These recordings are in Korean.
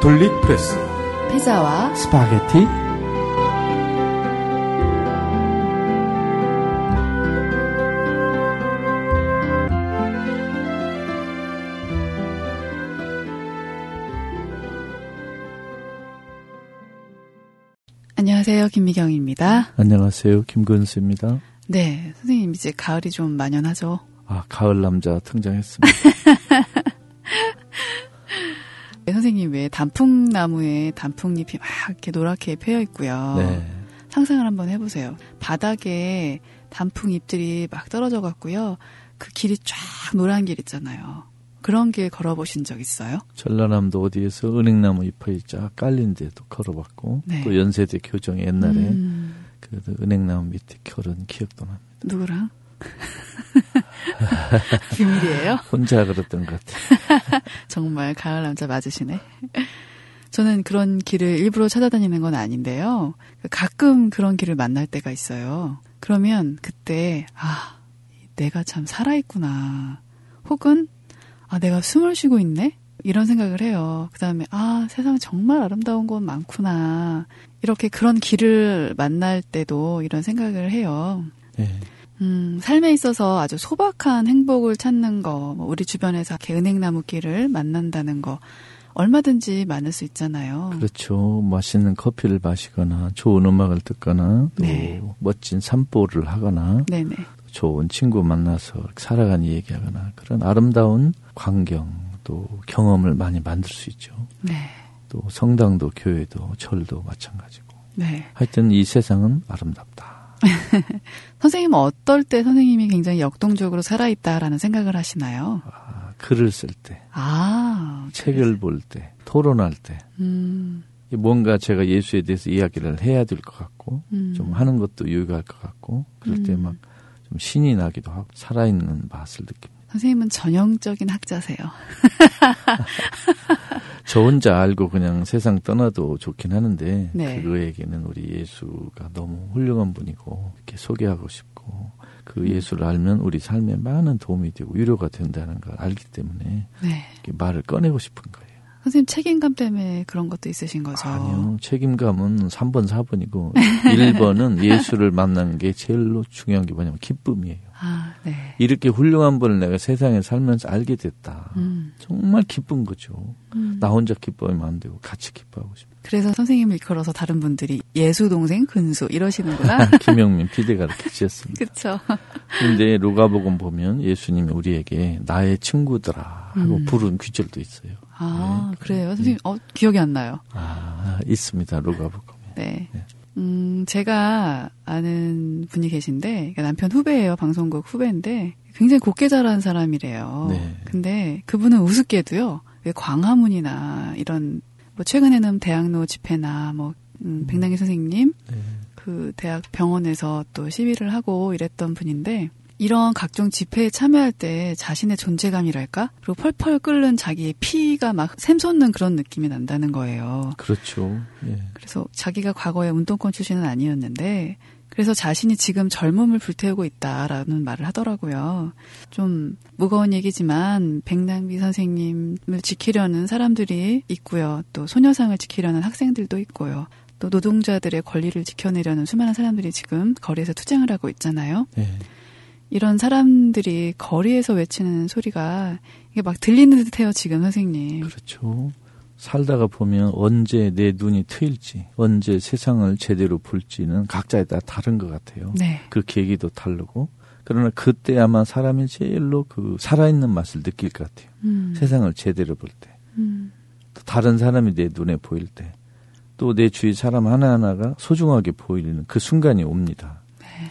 가톨릭프레스 피자와 스파게티 안녕하세요. 김미경입니다. 안녕하세요. 김근수입니다. 네, 선생님 이제 가을이 좀 만연하죠. 아, 가을 남자 등장했습니다. 네, 선생님 왜 단풍나무에 단풍잎이 막 이렇게 노랗게 패여 있고요. 네. 상상을 한번 해보세요. 바닥에 단풍잎들이 막 떨어져 갖고요. 그 길이 쫙 노란 길 있잖아요. 그런 길 걸어보신 적 있어요? 전라남도 어디에서 은행나무 잎이 쫙 깔린 데도 걸어봤고 네. 또 연세대 교정에 옛날에 음, 그 은행나무 밑에 걸은 기억도 납니다. 누구랑? 비밀이에요? 혼자 걸었던 것 같아요. 정말 가을 남자 맞으시네. 저는 그런 길을 일부러 찾아다니는 건 아닌데요. 가끔 그런 길을 만날 때가 있어요. 그러면 그때, 아, 내가 참 살아있구나. 혹은, 아, 내가 숨을 쉬고 있네? 이런 생각을 해요. 그 다음에, 아, 세상 정말 아름다운 곳 많구나. 이렇게 그런 길을 만날 때도 이런 생각을 해요. 네. 음, 삶에 있어서 아주 소박한 행복을 찾는 거, 뭐 우리 주변에서 이렇게 은행나무 길을 만난다는 거, 얼마든지 많을 수 있잖아요. 그렇죠. 맛있는 커피를 마시거나 좋은 음악을 듣거나 또 네. 멋진 산보를 하거나 네네. 좋은 친구 만나서 살아가는 얘기하거나 그런 아름다운 광경 또 경험을 많이 만들 수 있죠. 네. 또 성당도 교회도 절도 마찬가지고. 네. 하여튼 이 세상은 아름답다. 선생님은 어떨 때 선생님이 굉장히 역동적으로 살아있다라는 생각을 하시나요? 아, 글을 쓸 때, 아, 책을 볼 때, 토론할 때 음, 뭔가 제가 예수에 대해서 이야기를 해야 될 것 같고 음. 좀 하는 것도 유익할 것 같고 그럴 때 음. 막좀 신이 나기도 하고 살아있는 맛을 느낍니다. 선생님은 전형적인 학자세요. 저 혼자 알고 그냥 세상 떠나도 좋긴 하는데 네. 그거에게는 우리 예수가 너무 훌륭한 분이고 이렇게 소개하고 싶고 그 음. 예수를 알면 우리 삶에 많은 도움이 되고 위로가 된다는 걸 알기 때문에 네. 이렇게 말을 꺼내고 싶은 거예요. 선생님 책임감 때문에 그런 것도 있으신 거죠? 아니요. 책임감은 3번, 4번이고 1번은 예수를 만나는 게 제일로 중요한 게 뭐냐면 기쁨이에요. 아, 네. 이렇게 훌륭한 분을 내가 세상에 살면서 알게 됐다. 음, 정말 기쁜 거죠. 음. 나 혼자 기뻐하면 안 되고 같이 기뻐하고 싶어. 그래서 선생님을 이끌어서 다른 분들이 예수 동생 근수 이러시는구나. 김영민 PD가 이렇게 지었습니다. 그쵸. 근데 루가복음 보면 예수님이 우리에게 나의 친구들아 하고 음. 부른 귀절도 있어요. 아, 네, 그래요? 선생님, 어, 기억이 안 나요. 아, 있습니다. 루가복음에. 네. 네. 음, 제가 아는 분이 계신데, 그러니까 남편 후배예요. 방송국 후배인데, 굉장히 곱게 자란 사람이래요. 네. 근데 그분은 우습게도요, 왜 광화문이나 이런, 뭐 최근에는 대학로 집회나 뭐, 음, 백남기 선생님, 네. 그 대학 병원에서 또 시위를 하고 이랬던 분인데 이런 각종 집회에 참여할 때 자신의 존재감이랄까 그리고 펄펄 끓는 자기의 피가 막 샘솟는 그런 느낌이 난다는 거예요. 그렇죠. 예. 그래서 자기가 과거에 운동권 출신은 아니었는데 그래서 자신이 지금 젊음을 불태우고 있다라는 말을 하더라고요. 좀 무거운 얘기지만 백남기 선생님을 지키려는 사람들이 있고요. 또 소녀상을 지키려는 학생들도 있고요. 또 노동자들의 권리를 지켜내려는 수많은 사람들이 지금 거리에서 투쟁을 하고 있잖아요. 예. 이런 사람들이 거리에서 외치는 소리가 이게 막 들리는 듯해요, 지금 선생님. 그렇죠. 살다가 보면 언제 내 눈이 트일지, 언제 세상을 제대로 볼지는 각자에 따라 다른 것 같아요. 네. 그 계기도 다르고. 그러나 그때 아마 사람이 제일로 그 살아있는 맛을 느낄 것 같아요. 음. 세상을 제대로 볼 때. 음. 또 다른 사람이 내 눈에 보일 때. 또 내 주위 사람 하나하나가 소중하게 보이는 그 순간이 옵니다.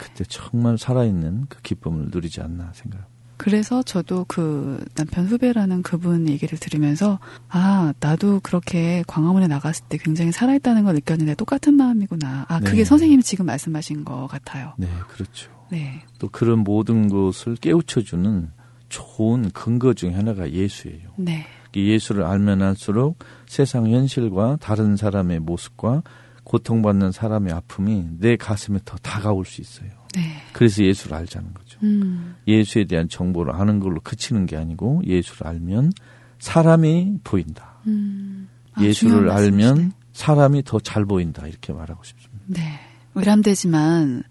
네. 그때 정말 살아있는 그 기쁨을 누리지 않나 생각합니다. 그래서 저도 그 남편 후배라는 그분 얘기를 들으면서 아 나도 그렇게 광화문에 나갔을 때 굉장히 살아있다는 걸 느꼈는데 똑같은 마음이구나. 아 그게 네. 선생님이 지금 말씀하신 것 같아요. 네, 그렇죠. 네, 또 그런 모든 것을 깨우쳐주는 좋은 근거 중에 하나가 예수예요. 네, 예수를 알면 알수록 세상 현실과 다른 사람의 모습과 고통받는 사람의 아픔이 내 가슴에 더 다가올 수 있어요. 네. 그래서 예수를 알자는 거죠. 음, 예수에 대한 정보를 아는 걸로 그치는 게 아니고 예수를 알면 사람이 보인다. 음, 아, 예수를 알면. 사람이 더 잘 보인다 이렇게 말하고 싶습니다. 네. 외람되지만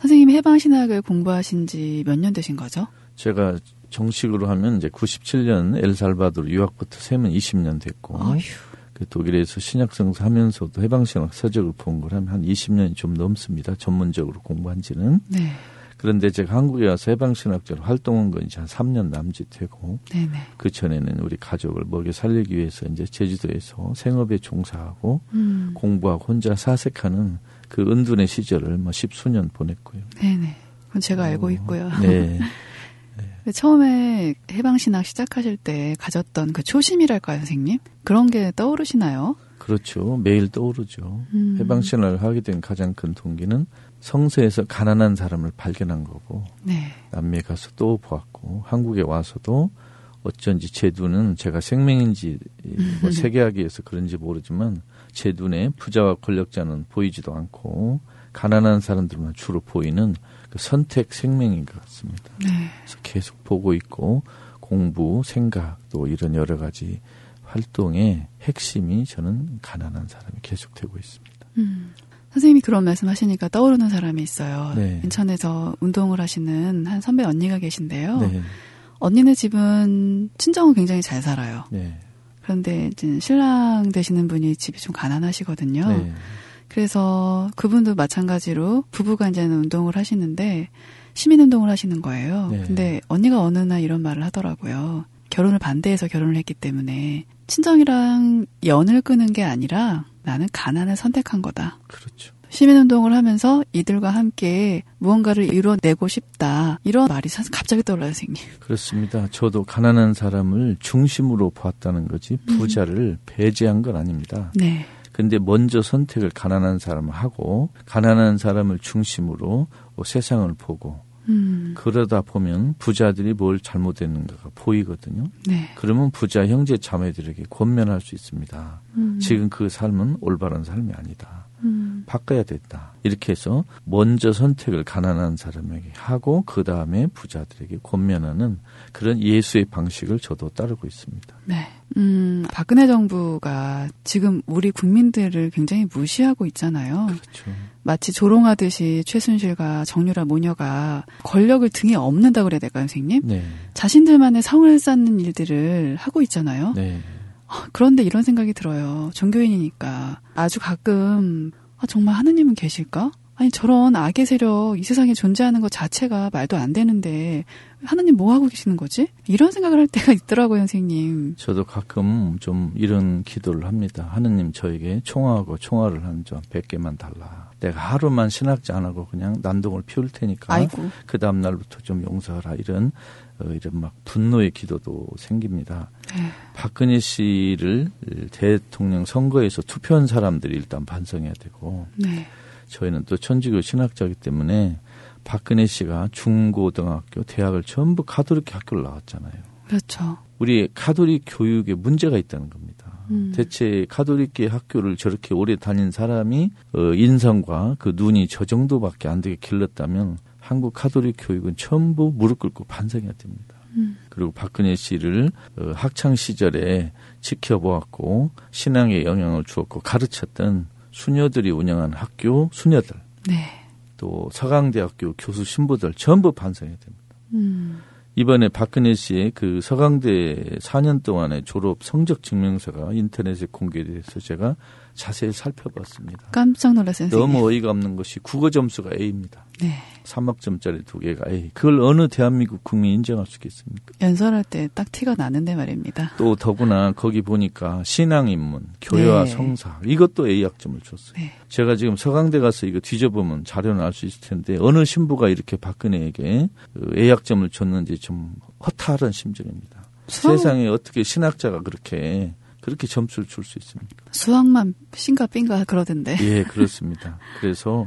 선생님이 해방신학을 공부하신 지 몇 년 되신 거죠? 제가 정식으로 하면 이제 97년 엘살바도르 유학부터 세면 20년 됐고 어휴. 그 독일에서 신약성서 하면서도 해방신학 서적을 본걸 하면 한 20년이 좀 넘습니다. 전문적으로 공부한 지는. 네. 그런데 제가 한국에 와서 해방신학자로 활동한 건 이제 한 3년 남짓 되고 네네. 그 전에는 우리 가족을 먹여 살리기 위해서 이제 제주도에서 생업에 종사하고 음. 공부하고 혼자 사색하는 그 은둔의 시절을 뭐 십수년 보냈고요. 네네. 그건 제가 알고 있고요. 네. 근데 처음에 해방신학 시작하실 때 가졌던 그 초심이랄까요, 선생님? 그런 게 떠오르시나요? 그렇죠. 매일 떠오르죠. 음. 해방신학을 하게 된 가장 큰 동기는 성서에서 가난한 사람을 발견한 거고 네. 남미에 가서 또 보았고 한국에 와서도 어쩐지 제 눈은 제가 생명인지 뭐 세계하기 위해서 그런지 모르지만 제 눈에 부자와 권력자는 보이지도 않고 가난한 사람들만 주로 보이는 그 선택 생명인 것 같습니다. 네. 그래서 계속 보고 있고 공부, 생각 또 이런 여러 가지 활동의 핵심이 저는 가난한 사람이 계속되고 있습니다. 음. 선생님이 그런 말씀 하시니까 떠오르는 사람이 있어요. 네. 인천에서 운동을 하시는 한 선배 언니가 계신데요. 네, 언니네 집은 친정은 굉장히 잘 살아요. 네, 그런데 이제 신랑 되시는 분이 집이 좀 가난하시거든요. 네, 그래서 그분도 마찬가지로 부부가 이제는 운동을 하시는데 시민 운동을 하시는 거예요. 네. 근데 언니가 어느 날 이런 말을 하더라고요. 결혼을 반대해서 결혼을 했기 때문에 친정이랑 연을 끄는 게 아니라 나는 가난을 선택한 거다. 그렇죠. 시민운동을 하면서 이들과 함께 무언가를 이뤄내고 싶다. 이런 말이 사- 갑자기 떠올라요, 선생님. 그렇습니다. 저도 가난한 사람을 중심으로 보았다는 거지 부자를 배제한 건 아닙니다. 네. 근데 먼저 선택을 가난한 사람을 하고 가난한 사람을 중심으로 세상을 보고 음, 그러다 보면 부자들이 뭘 잘못했는가가 보이거든요. 네. 그러면 부자 형제 자매들에게 권면할 수 있습니다. 음, 지금 그 삶은 올바른 삶이 아니다. 음, 바꿔야 됐다. 이렇게 해서 먼저 선택을 가난한 사람에게 하고 그 다음에 부자들에게 권면하는 그런 예수의 방식을 저도 따르고 있습니다. 네. 음, 박근혜 정부가 지금 우리 국민들을 굉장히 무시하고 있잖아요. 그렇죠. 마치 조롱하듯이 최순실과 정유라 모녀가 권력을 등에 업는다 그래야 될까요, 선생님? 네, 자신들만의 성을 쌓는 일들을 하고 있잖아요. 네, 아, 그런데 이런 생각이 들어요. 종교인이니까. 아주 가끔, 아, 정말 하느님은 계실까? 아니, 저런 악의 세력, 이 세상에 존재하는 것 자체가 말도 안 되는데, 하느님 뭐 하고 계시는 거지? 이런 생각을 할 때가 있더라고요, 선생님. 저도 가끔 좀 이런 기도를 합니다. 하느님 저에게 총하고 총알을 한점 100개만 달라. 내가 하루만 신학자 안 하고 그냥 난동을 피울 테니까 아이고. 그 다음 날부터 좀 용서하라 이런 어, 이런 막 분노의 기도도 생깁니다. 네. 박근혜 씨를 대통령 선거에서 투표한 사람들이 일단 반성해야 되고 네. 저희는 또 천주교 신학자이기 때문에 박근혜 씨가 중고등학교, 대학을 전부 가톨릭 학교를 나왔잖아요. 그렇죠. 우리 가톨릭 교육에 문제가 있다는 겁니다. 음. 대체 가톨릭계 학교를 저렇게 오래 다닌 사람이 어, 인성과 그 눈이 저 정도밖에 안 되게 길렀다면 한국 가톨릭 교육은 전부 무릎 꿇고 반성해야 됩니다. 음. 그리고 박근혜 씨를 어, 학창 시절에 지켜보았고 신앙에 영향을 주었고 가르쳤던 수녀들이 운영한 학교 수녀들 네. 또 서강대학교 교수 신부들 전부 반성해야 됩니다. 음. 이번에 박근혜 씨의 그 서강대 4년 동안의 졸업 성적 증명서가 인터넷에 공개돼서 제가 자세히 살펴봤습니다. 깜짝 놀랐어요. 너무 어이가 없는 것이 국어 점수가 A입니다. 네. 3학점짜리 두 개가 A. 그걸 어느 대한민국 국민이 인정할 수 있겠습니까? 연설할 때 딱 티가 나는데 말입니다. 또 더구나 거기 보니까 신앙인문, 교회와 네. 성사 이것도 A 학점을 줬어요. 네. 제가 지금 서강대 가서 이거 뒤져보면 자료는 알 수 있을 텐데 어느 신부가 이렇게 박근혜에게 그 A 학점을 줬는지 좀 허탈한 심정입니다. 수학- 세상에 어떻게 신학자가 그렇게 그렇게 점수를 줄 수 있습니까? 수학만 삥가 삥가 그러던데. 예, 그렇습니다. 그래서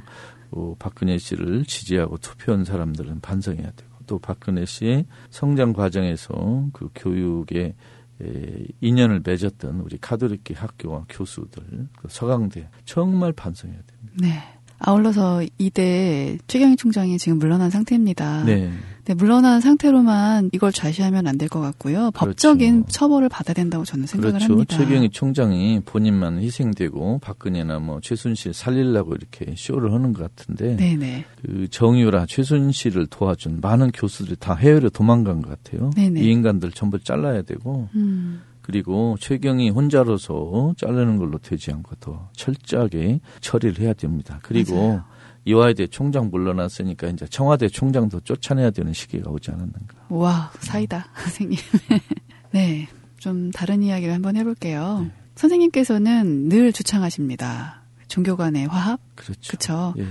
어, 박근혜 씨를 지지하고 투표한 사람들은 반성해야 되고 또 박근혜 씨의 성장 과정에서 그 교육에 에, 인연을 맺었던 우리 카톨릭계 학교와 교수들, 그 서강대 정말 반성해야 됩니다. 네. 아울러서 이대 최경희 총장이 지금 물러난 상태입니다. 네, 네, 물러난 상태로만 이걸 좌시하면 안 될 것 같고요. 법적인 처벌을 받아야 된다고 저는 생각을 그렇죠. 합니다. 최경희 총장이 본인만 희생되고 박근혜나 뭐 최순실 살리려고 이렇게 쇼를 하는 것 같은데 네네. 그 정유라 최순실을 도와준 많은 교수들이 다 해외로 도망간 것 같아요. 네네. 이 인간들 전부 잘라야 되고 음, 그리고 최경이 혼자로서 자르는 걸로 되지 않고 더 철저하게 처리를 해야 됩니다. 그리고 맞아요. 이화여대 총장 물러났으니까 이제 청와대 총장도 쫓아내야 되는 시기가 오지 않았는가. 와 사이다 선생님. 네, 좀 다른 이야기를 한번 해볼게요. 네. 선생님께서는 늘 주창하십니다. 종교 간의 화합, 그렇죠. 그렇죠. 예.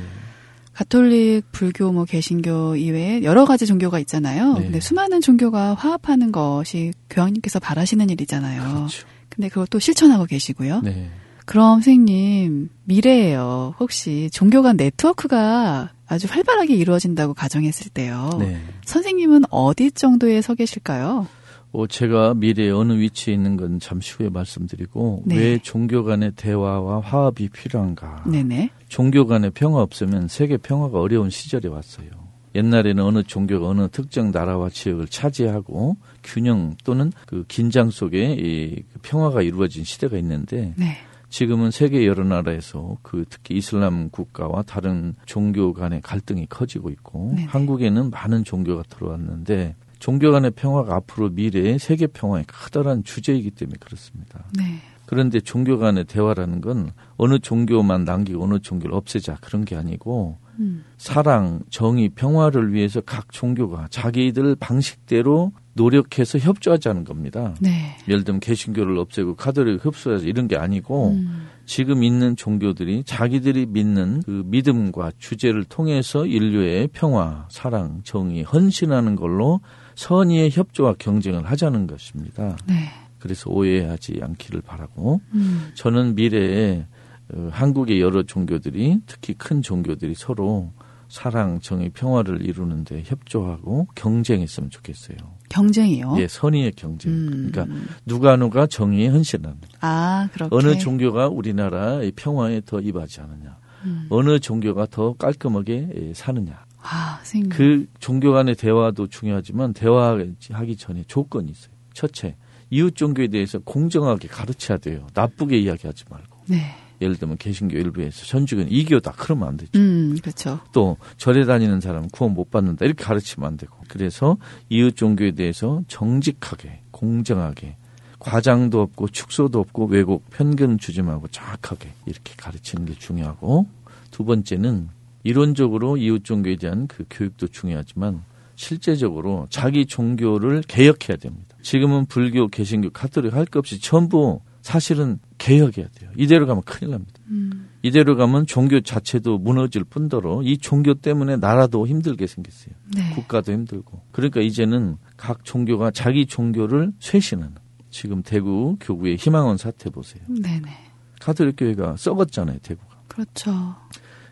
가톨릭, 불교, 뭐 개신교 이외에 여러 가지 종교가 있잖아요. 네. 근데 수많은 종교가 화합하는 것이 교황님께서 바라시는 일이잖아요. 그렇죠. 근데 그걸 또 실천하고 계시고요. 네. 그럼 선생님 미래에요. 혹시 종교 간 네트워크가 아주 활발하게 이루어진다고 가정했을 때요. 네. 선생님은 어디 정도에 서 계실까요? 어, 제가 미래에 어느 위치에 있는 건 잠시 후에 말씀드리고 네. 왜 종교 간의 대화와 화합이 필요한가? 네네. 종교 간의 평화 없으면 세계 평화가 어려운 시절이 왔어요. 옛날에는 어느 종교가 어느 특정 나라와 지역을 차지하고 균형 또는 그 긴장 속에 이 평화가 이루어진 시대가 있는데 네. 지금은 세계 여러 나라에서 그 특히 이슬람 국가와 다른 종교 간의 갈등이 커지고 있고 네네. 한국에는 많은 종교가 들어왔는데 종교 간의 평화가 앞으로 미래의 세계 평화의 커다란 주제이기 때문에 그렇습니다. 네. 그런데 종교 간의 대화라는 건 어느 종교만 남기고 어느 종교를 없애자 그런 게 아니고 음. 사랑, 정의, 평화를 위해서 각 종교가 자기들 방식대로 노력해서 협조하자는 겁니다. 네. 예를 들면 개신교를 없애고 카톨릭 흡수하자 이런 게 아니고 음. 지금 있는 종교들이 자기들이 믿는 그 믿음과 주제를 통해서 인류의 평화, 사랑, 정의, 헌신하는 걸로 선의의 협조와 경쟁을 하자는 것입니다. 네. 그래서 오해하지 않기를 바라고 음. 저는 미래에 어, 한국의 여러 종교들이 특히 큰 종교들이 서로 사랑, 정의, 평화를 이루는데 협조하고 경쟁했으면 좋겠어요. 경쟁이요. 예, 선의의 경쟁. 음. 그러니까 누가 누가 정의에 헌신하는. 아, 그렇게. 어느 종교가 우리나라의 평화에 더 입하지 않느냐. 음. 어느 종교가 더 깔끔하게 예, 사느냐. 아, 선생님. 그 종교 간의 대화도 중요하지만 대화하기 전에 조건이 있어요. 첫째, 이웃 종교에 대해서 공정하게 가르쳐야 돼요. 나쁘게 이야기하지 말고. 네. 예를 들면 개신교 일부에서 천주교는 이교다 그러면 안 되죠. 음, 그렇죠. 또 절에 다니는 사람은 구원 못 받는다 이렇게 가르치면 안 되고. 그래서 이웃 종교에 대해서 정직하게 공정하게 과장도 없고 축소도 없고 왜곡 편견 주지 말고 정확하게 이렇게 가르치는 게 중요하고 두 번째는 이론적으로 이웃 종교에 대한 그 교육도 중요하지만 실제적으로 자기 종교를 개혁해야 됩니다. 지금은 불교, 개신교, 카톨릭 할 것 없이 전부 사실은 개혁해야 돼요. 이대로 가면 큰일 납니다. 음. 이대로 가면 종교 자체도 무너질 뿐더러 이 종교 때문에 나라도 힘들게 생겼어요. 네. 국가도 힘들고. 그러니까 이제는 각 종교가 자기 종교를 쇄신하는 지금 대구 교구의 희망원 사태 보세요. 네네. 카톨릭 교회가 썩었잖아요, 대구가. 그렇죠.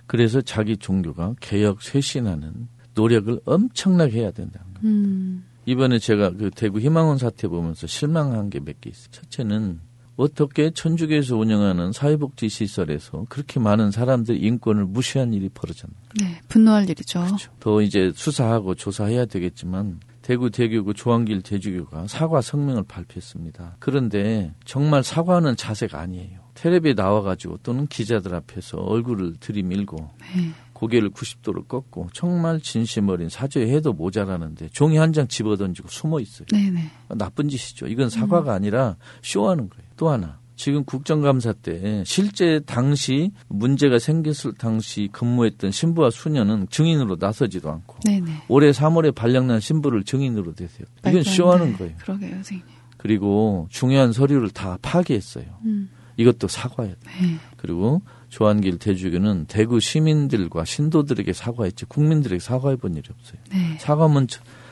그래서 자기 종교가 개혁 쇄신하는 노력을 엄청나게 해야 된다는 거예요. 음. 이번에 제가 그 대구 희망원 사태 보면서 실망한 게 몇 개 있어요. 첫째는 어떻게 천주교에서 운영하는 사회복지 시설에서 그렇게 많은 사람들의 인권을 무시한 일이 벌어졌나. 네. 분노할 일이죠. 더 이제 수사하고 조사해야 되겠지만 대구 대교구 조한길 대주교가 사과 성명을 발표했습니다. 그런데 정말 사과하는 자세가 아니에요. 텔레비에 나와가지고 또는 기자들 앞에서 얼굴을 들이밀고 네. 고개를 90도로 꺾고 정말 진심 어린 사죄해도 모자라는데 종이 한 장 집어던지고 숨어 있어요. 네네. 나쁜 짓이죠. 이건 사과가 아니라 쇼하는 거예요. 또 하나. 지금 국정감사 때 실제 당시 문제가 생겼을 당시 근무했던 신부와 수녀는 증인으로 나서지도 않고 네네. 올해 3월에 발령난 신부를 증인으로 대세요. 이건 쇼하는 돼. 거예요. 그러게요, 선생님. 그리고 중요한 서류를 다 파기했어요. 음. 이것도 사과해야 돼. 네. 그리고 조한길 대주교는 대구 시민들과 신도들에게 사과했지 국민들에게 사과해 본 일이 없어요. 네. 사과문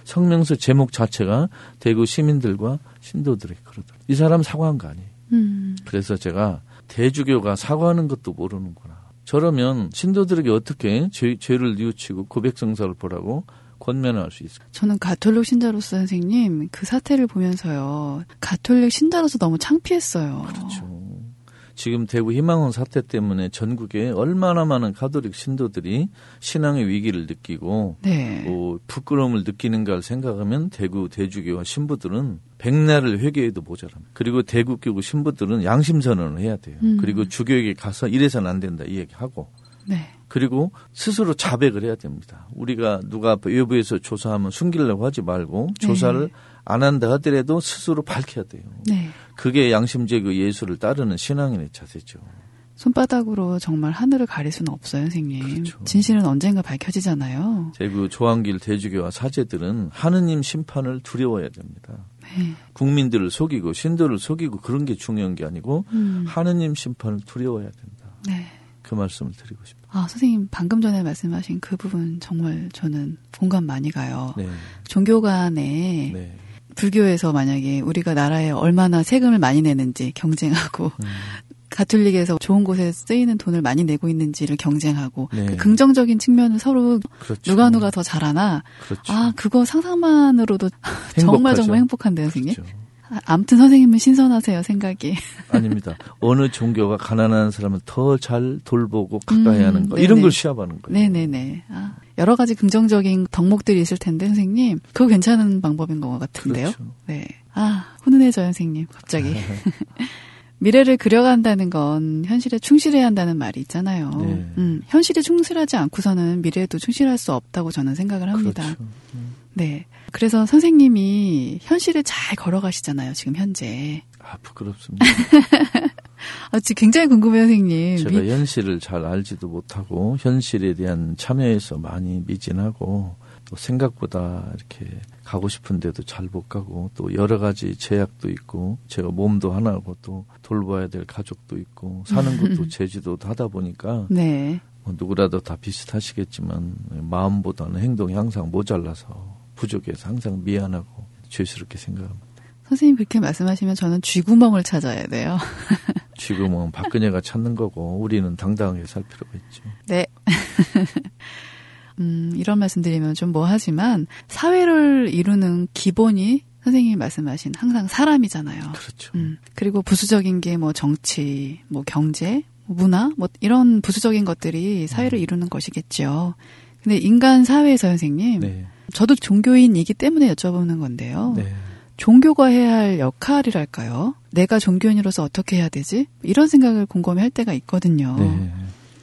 성명서 제목 자체가 대구 시민들과 신도들에게 그러더라고요. 이 사람 사과한 거 아니에요. 음. 그래서 제가 대주교가 사과하는 것도 모르는구나. 저러면 신도들에게 어떻게 죄, 죄를 뉘우치고 고백성사를 보라고 권면할 수 있을까? 저는 가톨릭 신자로서 선생님 그 사태를 보면서요. 가톨릭 신자로서 너무 창피했어요. 그렇죠. 지금 대구 희망원 사태 때문에 전국에 얼마나 많은 가톨릭 신도들이 신앙의 위기를 느끼고 네. 뭐 부끄러움을 느끼는가를 생각하면 대구 대주교와 신부들은 백날을 회개해도 모자랍니다. 그리고 대구교구 신부들은 양심 선언을 해야 돼요. 음. 그리고 주교에게 가서 이래서는 안 된다 이 얘기하고 네. 그리고 스스로 자백을 해야 됩니다. 우리가 누가 외부에서 조사하면 숨기려고 하지 말고 조사를 네. 안 한다 하더라도 스스로 밝혀야 돼요. 네. 그게 양심적 그 예수를 따르는 신앙인의 자세죠. 손바닥으로 정말 하늘을 가릴 수는 없어요, 선생님. 그렇죠. 진실은 언젠가 밝혀지잖아요. 대구 조항길 대주교와 사제들은 하느님 심판을 두려워해야 됩니다. 네. 국민들을 속이고 신도를 속이고 그런 게 중요한 게 아니고 음. 하느님 심판을 두려워해야 된다. 네. 그 말씀을 드리고 싶어요. 아, 선생님 방금 전에 말씀하신 그 부분 정말 저는 공감 많이 가요. 네. 종교 간에 네. 불교에서 만약에 우리가 나라에 얼마나 세금을 많이 내는지 경쟁하고 음. 가톨릭에서 좋은 곳에 쓰이는 돈을 많이 내고 있는지를 경쟁하고 네. 그 긍정적인 측면을 서로 그렇죠. 누가 누가 더 잘하나 그렇죠. 아 그거 상상만으로도 정말. 정말 행복한데요 선생님 그렇죠. 아, 아무튼 선생님은 신선하세요 생각이 아닙니다. 어느 종교가 가난한 사람을 더 잘 돌보고 가까이 음, 하는 거 네네. 이런 걸 시합하는 거예요. 네네네 아, 여러 가지 긍정적인 덕목들이 있을 텐데 선생님 그거 괜찮은 방법인 것 같은데요 그렇죠. 네아 훈훈해져요 선생님 갑자기 미래를 그려간다는 건 현실에 충실해야 한다는 말이 있잖아요. 네. 음, 현실에 충실하지 않고서는 미래에도 충실할 수 없다고 저는 생각을 합니다. 그렇죠. 네. 그래서 선생님이 현실을 잘 걸어가시잖아요, 지금 현재. 아 부끄럽습니다. 아, 지금 굉장히 궁금해요, 선생님. 제가 미- 현실을 잘 알지도 못하고 현실에 대한 참여에서 많이 미진하고 또 생각보다 이렇게 가고 싶은데도 잘 못 가고 또 여러 가지 제약도 있고 제가 몸도 하나고 또 돌봐야 될 가족도 있고 사는 것도 제주도도 하다 보니까 네. 뭐 누구라도 다 비슷하시겠지만 마음보다는 행동이 항상 모자라서 부족해서 항상 미안하고 죄스럽게 생각합니다. 선생님 그렇게 말씀하시면 저는 쥐구멍을 찾아야 돼요. 지금은 박근혜가 찾는 거고 우리는 당당하게 살 필요가 있죠. 네. 음, 이런 말씀 드리면 좀 뭐 하지만 사회를 이루는 기본이 선생님이 말씀하신 항상 사람이잖아요. 그렇죠. 음, 그리고 부수적인 게 뭐 정치, 뭐 경제, 뭐 문화, 뭐 이런 부수적인 것들이 사회를 이루는 것이겠죠. 근데 인간 사회에서 선생님, 네. 저도 종교인이기 때문에 여쭤보는 건데요. 네. 종교가 해야 할 역할이랄까요? 내가 종교인으로서 어떻게 해야 되지? 이런 생각을 곰곰이 할 때가 있거든요. 네.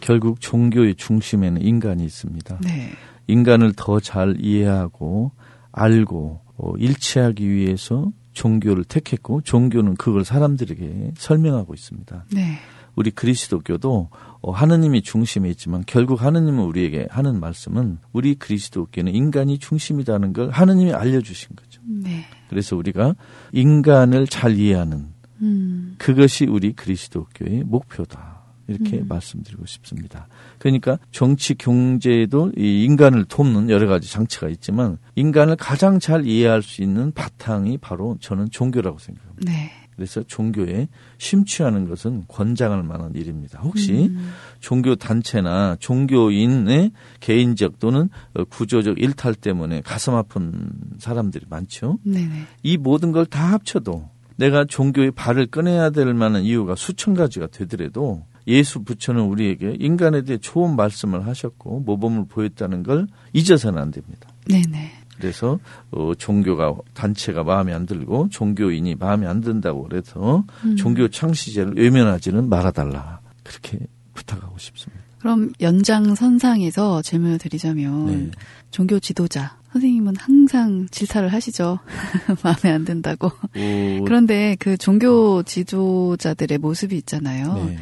결국 종교의 중심에는 인간이 있습니다. 네. 인간을 더 잘 이해하고 알고 어, 일치하기 위해서 종교를 택했고 종교는 그걸 사람들에게 설명하고 있습니다. 네. 우리 그리스도교도 어, 하느님이 중심에 있지만 결국 하느님은 우리에게 하는 말씀은 우리 그리스도교는 인간이 중심이라는 걸 하느님이 알려주신 거죠. 네. 그래서 우리가 인간을 잘 이해하는 음. 그것이 우리 그리스도교의 목표다. 이렇게 음. 말씀드리고 싶습니다. 그러니까 정치, 경제에도 이 인간을 돕는 여러 가지 장치가 있지만 인간을 가장 잘 이해할 수 있는 바탕이 바로 저는 종교라고 생각합니다. 네. 그래서 종교에 심취하는 것은 권장할 만한 일입니다. 혹시 음. 종교 단체나 종교인의 개인적 또는 어, 구조적 일탈 때문에 가슴 아픈 사람들이 많죠. 네네. 이 모든 걸 다 합쳐도 내가 종교의 발을 꺼내야 될 만한 이유가 수천 가지가 되더라도 예수 부처는 우리에게 인간에 대해 좋은 말씀을 하셨고 모범을 보였다는 걸 잊어서는 안 됩니다. 네네. 그래서 어, 종교가 단체가 마음에 안 들고 종교인이 마음에 안 든다고 그래서 음. 종교 창시제를 외면하지는 말아달라 그렇게 부탁하고 싶습니다. 그럼 연장선상에서 질문을 드리자면 네. 종교 지도자 선생님은 항상 질타를 하시죠. 마음에 안 든다고. 오, 그런데 그 종교 지도자들의 모습이 있잖아요. 네.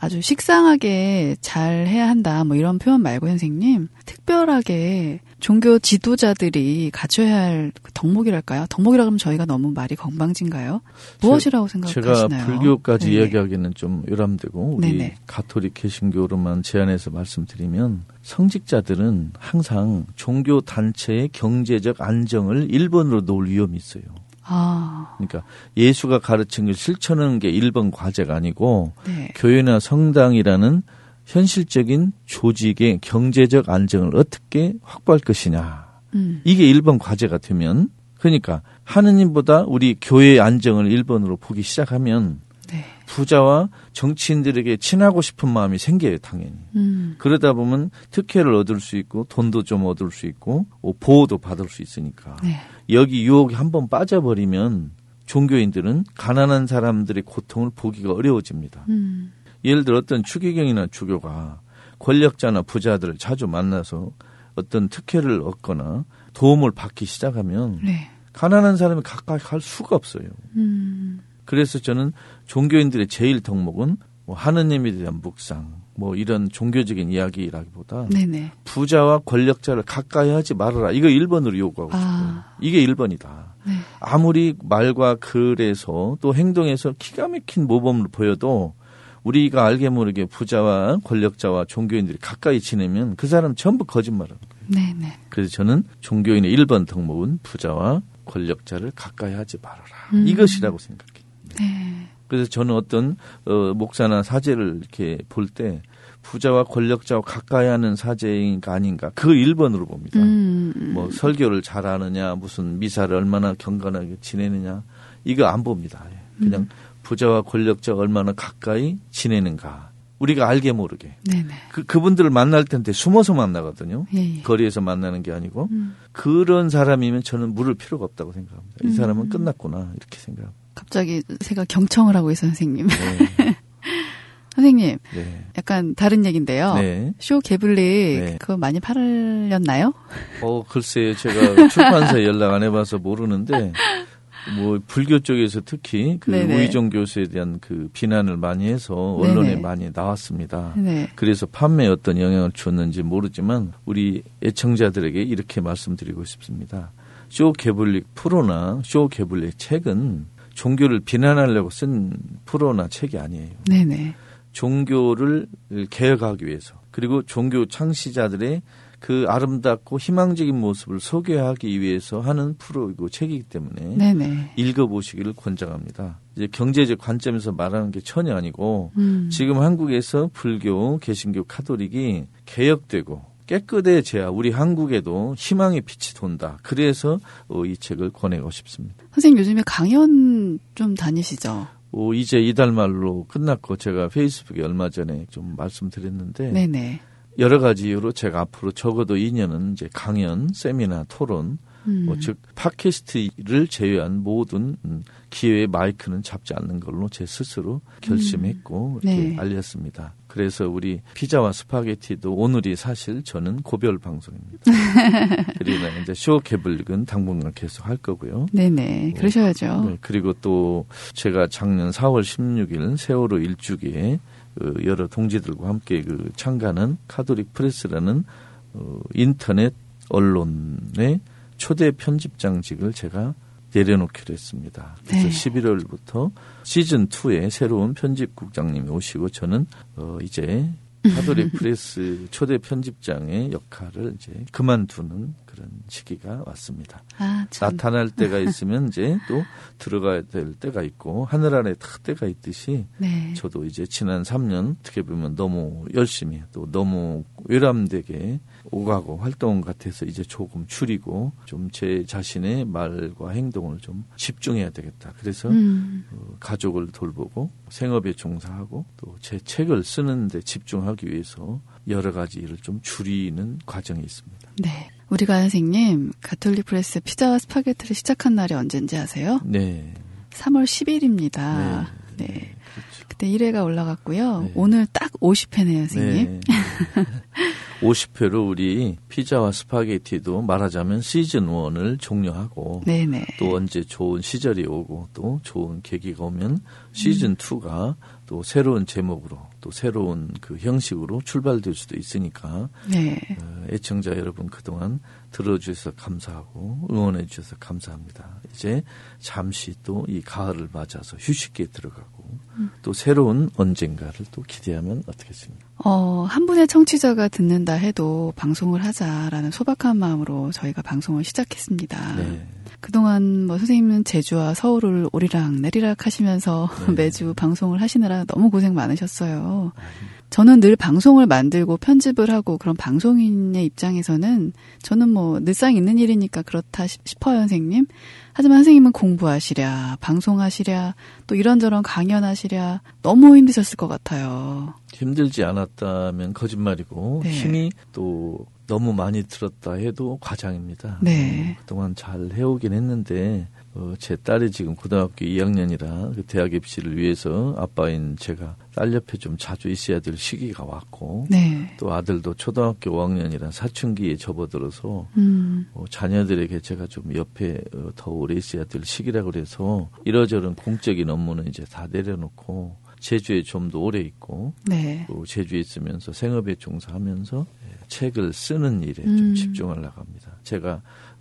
아주 식상하게 잘 해야 한다. 뭐 이런 표현 말고 선생님 특별하게 종교 지도자들이 갖춰야 할그 덕목이랄까요? 덕목이라 그러면 저희가 너무 말이 건방진가요? 무엇이라고 제가 생각하시나요? 불교까지 네네. 이야기하기는 좀 요람되고 우리 네네. 가톨릭 개신교로만 제안해서 말씀드리면 성직자들은 항상 종교 단체의 경제적 안정을 1번으로 놓을 위험이 있어요. 아, 그러니까 예수가 가르친 걸 실천하는 게 1번 과제가 아니고 네. 교회나 성당이라는 현실적인 조직의 경제적 안정을 어떻게 확보할 것이냐. 음, 이게 1번 과제가 되면 그러니까 하느님보다 우리 교회의 안정을 1번으로 보기 시작하면 네. 부자와 정치인들에게 친하고 싶은 마음이 생겨요, 당연히. 음. 그러다 보면 특혜를 얻을 수 있고 돈도 좀 얻을 수 있고 뭐 보호도 받을 수 있으니까 네. 여기 유혹에 한번 빠져버리면 종교인들은 가난한 사람들의 고통을 보기가 어려워집니다. 음. 예를 들어 어떤 추기경이나 주교가 권력자나 부자들을 자주 만나서 어떤 특혜를 얻거나 도움을 받기 시작하면 네. 가난한 사람이 가까이 갈 수가 없어요. 음. 그래서 저는 종교인들의 제일 덕목은 뭐 하느님에 대한 묵상, 뭐 이런 종교적인 이야기라기보다 네네. 부자와 권력자를 가까이 하지 말아라. 이거 1번으로 요구하고 싶어요. 아. 이게 1번이다. 네. 아무리 말과 글에서 또 행동에서 기가 막힌 모범을 보여도 우리가 알게 모르게 부자와 권력자와 종교인들이 가까이 지내면 그 사람 전부 거짓말하는 거예요. 네네. 그래서 저는 종교인의 1번 덕목은 부자와 권력자를 가까이 하지 말아라. 음. 이것이라고 생각해요. 네. 그래서 저는 어떤 어, 목사나 사제를 이렇게 볼 때 부자와 권력자와 가까이 하는 사제인가 아닌가 그 1번으로 봅니다. 음. 뭐 설교를 잘하느냐 무슨 미사를 얼마나 경건하게 지내느냐 이거 안 봅니다. 예. 그냥 부자와 권력자가 얼마나 가까이 지내는가 우리가 알게 모르게 네네. 그 그분들을 만날 텐데 숨어서 만나거든요. 예, 예. 거리에서 만나는 게 아니고 음. 그런 사람이면 저는 물을 필요가 없다고 생각합니다. 이 음. 사람은 끝났구나 이렇게 생각합니다. 갑자기 제가 경청을 하고 있어요, 선생님. 네. 선생님, 네. 약간 다른 얘기인데요. 네. 쇼 개블릭 네. 그거 많이 팔렸나요? 어, 글쎄요. 제가 출판사에 연락 안 해봐서 모르는데, 뭐, 불교 쪽에서 특히 그 네네. 우의종 교수에 대한 그 비난을 많이 해서 언론에 네네. 많이 나왔습니다. 네. 그래서 판매에 어떤 영향을 줬는지 모르지만, 우리 애청자들에게 이렇게 말씀드리고 싶습니다. 쇼 개블릭 프로나 쇼 개블릭 책은 종교를 비난하려고 쓴 프로나 책이 아니에요. 네네. 종교를 개혁하기 위해서 그리고 종교 창시자들의 그 아름답고 희망적인 모습을 소개하기 위해서 하는 프로이고 책이기 때문에 네네. 읽어보시기를 권장합니다. 이제 경제적 관점에서 말하는 게 전혀 아니고 음. 지금 한국에서 불교, 개신교, 카톨릭이 개혁되고 깨끗해져야 우리 한국에도 희망의 빛이 돈다. 그래서 어, 이 책을 권하고 싶습니다. 선생님 요즘에 강연 좀 다니시죠? 어, 이제 이달 말로 끝났고 제가 페이스북에 얼마 전에 좀 말씀드렸는데 네네. 여러 가지 이유로 제가 앞으로 적어도 2년은 이제 강연, 세미나, 토론, 음. 뭐 즉 팟캐스트를 제외한 모든 음, 기회의 마이크는 잡지 않는 걸로 제 스스로 결심했고 이렇게 네. 알렸습니다. 그래서 우리 피자와 스파게티도 오늘이 사실 저는 고별 방송입니다. 그리고 이제 쇼 개블릭은 당분간 계속 할 거고요. 네네. 그러셔야죠. 네, 그리고 또 제가 작년 4월 16일 세월호 일주기에 그 여러 동지들과 함께 그 참가하는 카톨릭 프레스라는 어, 인터넷 언론의 초대 편집장직을 제가 내려놓기로 했습니다. 그래서 네. 11월부터 시즌 2에 새로운 편집국장님이 오시고 저는 어 이제 카톨릭 프레스 초대 편집장의 역할을 이제 그만두는 그런 시기가 왔습니다. 아, 참. 나타날 때가 있으면 이제 또 들어가야 될 때가 있고 하늘 아래 다 때가 있듯이 네. 저도 이제 지난 3년 어떻게 보면 너무 열심히 또 너무 외람되게 오가고 활동 같아서 이제 조금 줄이고 좀 제 자신의 말과 행동을 좀 집중해야 되겠다. 그래서 음. 어, 가족을 돌보고 생업에 종사하고 또 제 책을 쓰는데 집중하기 위해서 여러 가지 일을 좀 줄이는 과정이 있습니다. 네. 우리가 선생님 가톨릭 프레스 피자와 스파게티를 시작한 날이 언젠지 아세요? 네. 3월 10일입니다. 네. 네. 그렇죠. 그때 1회가 올라갔고요. 네. 오늘 딱 50회네요, 선생님. 네. 50회로 우리 피자와 스파게티도 말하자면 시즌 1을 종료하고 네, 네. 또 언제 좋은 시절이 오고 또 좋은 계기가 오면 시즌 2가 또 새로운 제목으로 또 새로운 그 형식으로 출발될 수도 있으니까 네. 어, 애청자 여러분 그동안 들어주셔서 감사하고 응원해 주셔서 감사합니다. 이제 잠시 또 이 가을을 맞아서 휴식기에 들어가고 또 새로운 언젠가를 또 기대하면 어떻겠습니까? 어, 한 분의 청취자가 듣는다 해도 방송을 하자라는 소박한 마음으로 저희가 방송을 시작했습니다. 네. 그동안 뭐 선생님은 제주와 서울을 오리락 내리락 하시면서 네. 매주 방송을 하시느라 너무 고생 많으셨어요. 저는 늘 방송을 만들고 편집을 하고 그런 방송인의 입장에서는 저는 뭐 늘상 있는 일이니까 그렇다 싶어요, 선생님. 하지만 선생님은 공부하시랴, 방송하시랴, 또 이런저런 강연하시랴 너무 힘드셨을 것 같아요. 힘들지 않았다면 거짓말이고 네. 힘이 또 너무 많이 들었다 해도 과장입니다. 네. 어, 그동안 잘 해오긴 했는데 어, 제 딸이 지금 고등학교 2학년이라 그 대학 입시를 위해서 아빠인 제가 딸 옆에 좀 자주 있어야 될 시기가 왔고 네. 또 아들도 초등학교 5학년이라 사춘기에 접어들어서 음. 어, 자녀들에게 제가 좀 옆에 어, 더 오래 있어야 될 시기라고 그래서 이러저런 공적인 업무는 이제 다 내려놓고 제주에 좀 더 오래 있고 네. 또 제주에 있으면서 생업에 종사하면서 예, 책을 쓰는 일에 음. 좀 집중하려고 합니다. 제가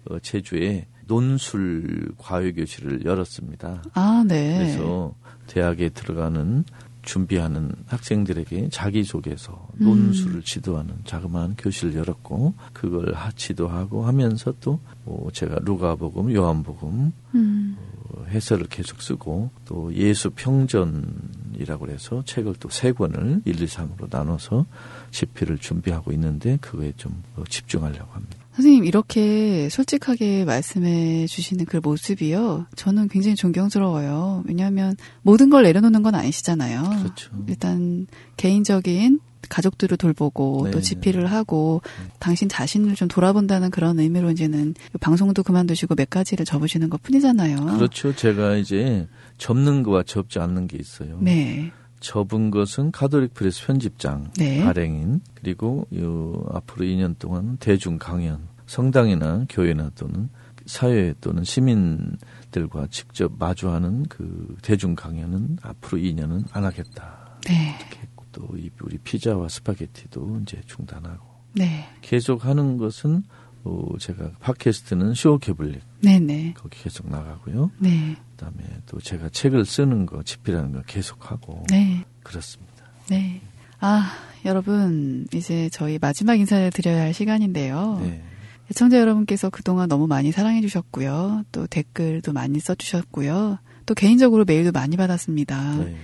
어, 제주에 논술 과외교실을 열었습니다. 아, 네. 그래서 대학에 들어가는 준비하는 학생들에게 자기소개서, 음. 논술을 지도하는 자그마한 교실을 열었고, 그걸 지도하고 하면서 또 뭐 제가 루가복음, 요한복음, 음. 어, 해설을 계속 쓰고, 또 예수 평전이라고 해서 책을 또 세 권을 1, 2, 3으로 나눠서 집필을 준비하고 있는데, 그거에 좀 집중하려고 합니다. 선생님 이렇게 솔직하게 말씀해 주시는 그 모습이요. 저는 굉장히 존경스러워요. 왜냐하면 모든 걸 내려놓는 건 아니시잖아요. 그렇죠. 일단 개인적인 가족들을 돌보고 네. 또 집필을 하고 네. 당신 자신을 좀 돌아본다는 그런 의미로 이제는 방송도 그만두시고 몇 가지를 접으시는 것 뿐이잖아요. 그렇죠. 제가 이제 접는 거와 접지 않는 게 있어요. 네. 접은 것은 가톨릭 프레스 편집장 네. 발행인 그리고 요 앞으로 2년 동안 대중 강연 성당이나 교회나 또는 사회 또는 시민들과 직접 마주하는 그 대중 강연은 앞으로 2년은 안 하겠다. 네. 이렇게 했고 또 우리 피자와 스파게티도 이제 중단하고 네. 계속 하는 것은 어, 제가 팟캐스트는 쇼개불릭 네네. 거기 계속 나가고요. 네. 그다음에 또 제가 책을 쓰는 거 집필하는 거 계속 하고 네. 그렇습니다. 네. 아 여러분 이제 저희 마지막 인사를 드려야 할 시간인데요. 네. 시청자 여러분께서 그동안 너무 많이 사랑해 주셨고요. 또 댓글도 많이 써 주셨고요. 또 개인적으로 메일도 많이 받았습니다. 네.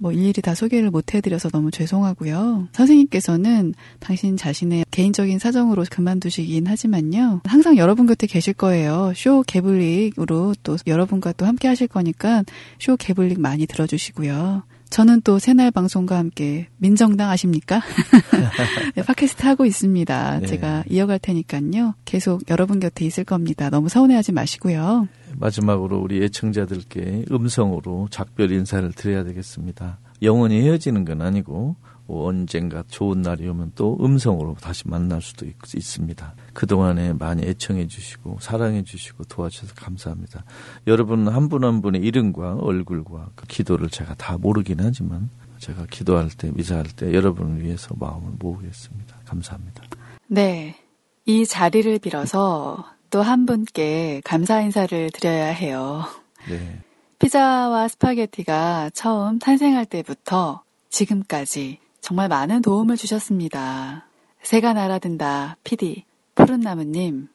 뭐 일일이 다 소개를 못 해드려서 너무 죄송하고요. 선생님께서는 당신 자신의 개인적인 사정으로 그만두시긴 하지만요. 항상 여러분 곁에 계실 거예요. 쇼 개블릭으로 또 여러분과 또 함께 하실 거니까 쇼 개블릭 많이 들어주시고요. 저는 또 새날 방송과 함께 민정당 아십니까? 네, 팟캐스트 하고 있습니다. 네. 제가 이어갈 테니까요. 계속 여러분 곁에 있을 겁니다. 너무 서운해하지 마시고요. 마지막으로 우리 애청자들께 음성으로 작별 인사를 드려야 되겠습니다. 영원히 헤어지는 건 아니고 언젠가 좋은 날이 오면 또 음성으로 다시 만날 수도 있, 습니다 그동안에 많이 애청해 주시고 사랑해 주시고 도와주셔서 감사합니다. 여러분 한 분 한 분의 이름과 얼굴과 그 기도를 제가 다 모르긴 하지만 제가 기도할 때 미사할 때 여러분을 위해서 마음을 모으겠습니다. 감사합니다. 네. 이 자리를 빌어서 또 한 분께 감사 인사를 드려야 해요. 네. 피자와 스파게티가 처음 탄생할 때부터 지금까지 정말 많은 도움을 주셨습니다. 새가 날아든다 PD 푸른나무님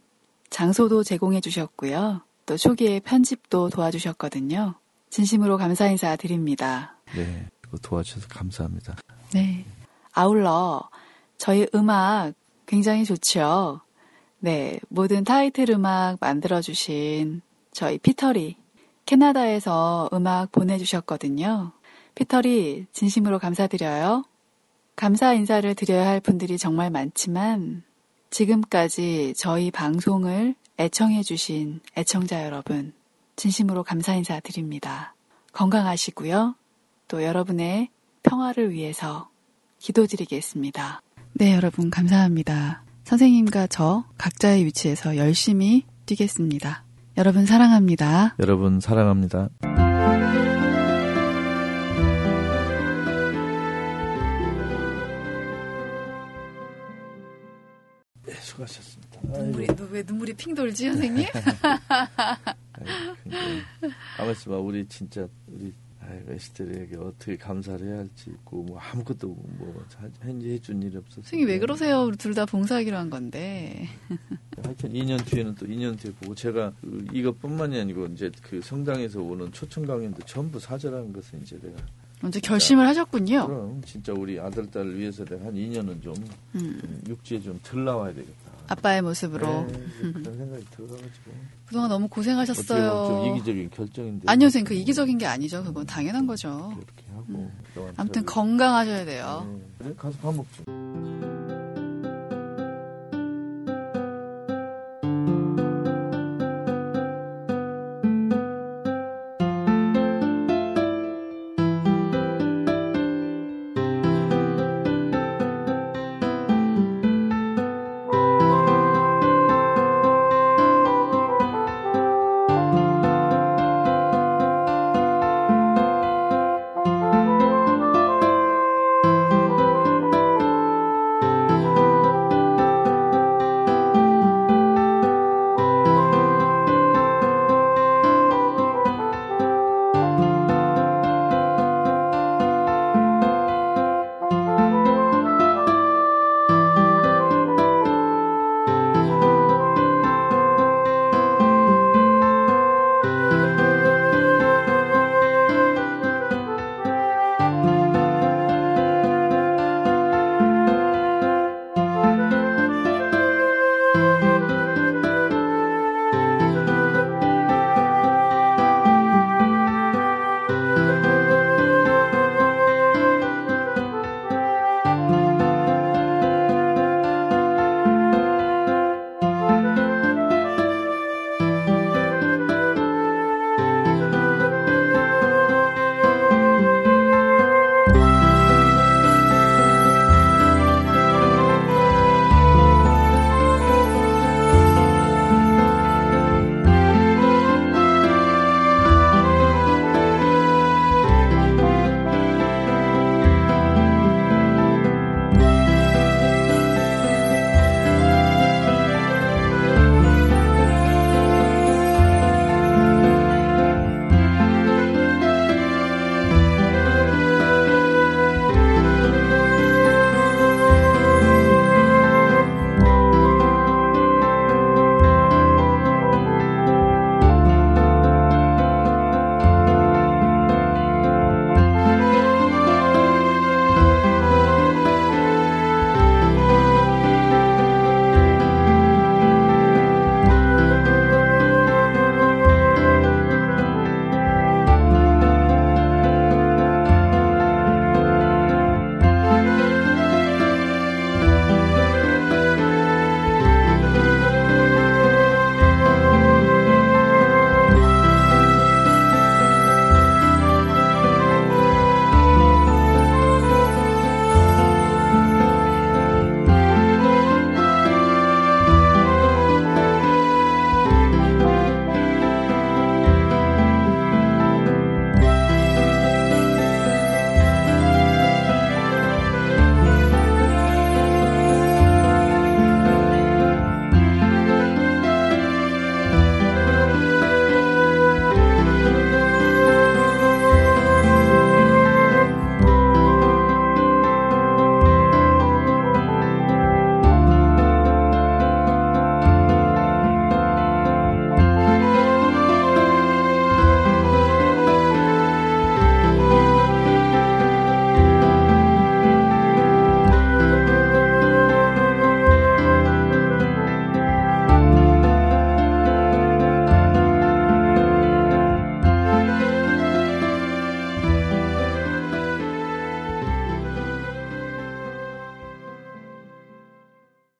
장소도 제공해 주셨고요. 또 초기에 편집도 도와주셨거든요. 진심으로 감사 인사 드립니다. 네, 도와주셔서 감사합니다. 네. 아울러 저희 음악 굉장히 좋죠. 네, 모든 타이틀 음악 만들어주신 저희 피터리 캐나다에서 음악 보내주셨거든요. 피터리 진심으로 감사드려요. 감사 인사를 드려야 할 분들이 정말 많지만 지금까지 저희 방송을 애청해주신 애청자 여러분, 진심으로 감사 인사 드립니다. 건강하시고요. 또 여러분의 평화를 위해서 기도드리겠습니다. 네, 여러분 감사합니다. 선생님과 저 각자의 위치에서 열심히 뛰겠습니다. 여러분 사랑합니다. 여러분 사랑합니다. 수고하셨습니다. 눈물이 왜 눈물이 핑 돌지 선생님? 가만 있어봐 우리 진짜 우리 에스테르에게 어떻게 감사를 해야 할지 있고 뭐 아무것도 뭐 현지 해준 일이 없어서 선생님 왜 그러세요? 둘 다 봉사하기로 한 건데. 하여튼 2년 뒤에는 또 2년 뒤에 보고 제가 그 이것뿐만이 아니고 이제 그 성당에서 오는 초청 강연도 전부 사절하는 것은 이제 내가 먼저 결심을 하셨군요. 그럼 진짜 우리 아들 딸을 위해서 내가 한 2년은 좀 음, 육지에 좀덜 나와야 되겠다. 아빠의 모습으로. 네, 그런 생각이 들어가지고 그동안 너무 고생하셨어요. 좀 이기적인 결정인데 아니요, 선생님. 그 이기적인 게 아니죠. 그건 당연한 거죠. 이렇게 하고 그동안 아무튼 건강하셔야 돼요. 네, 가서 밥 먹죠.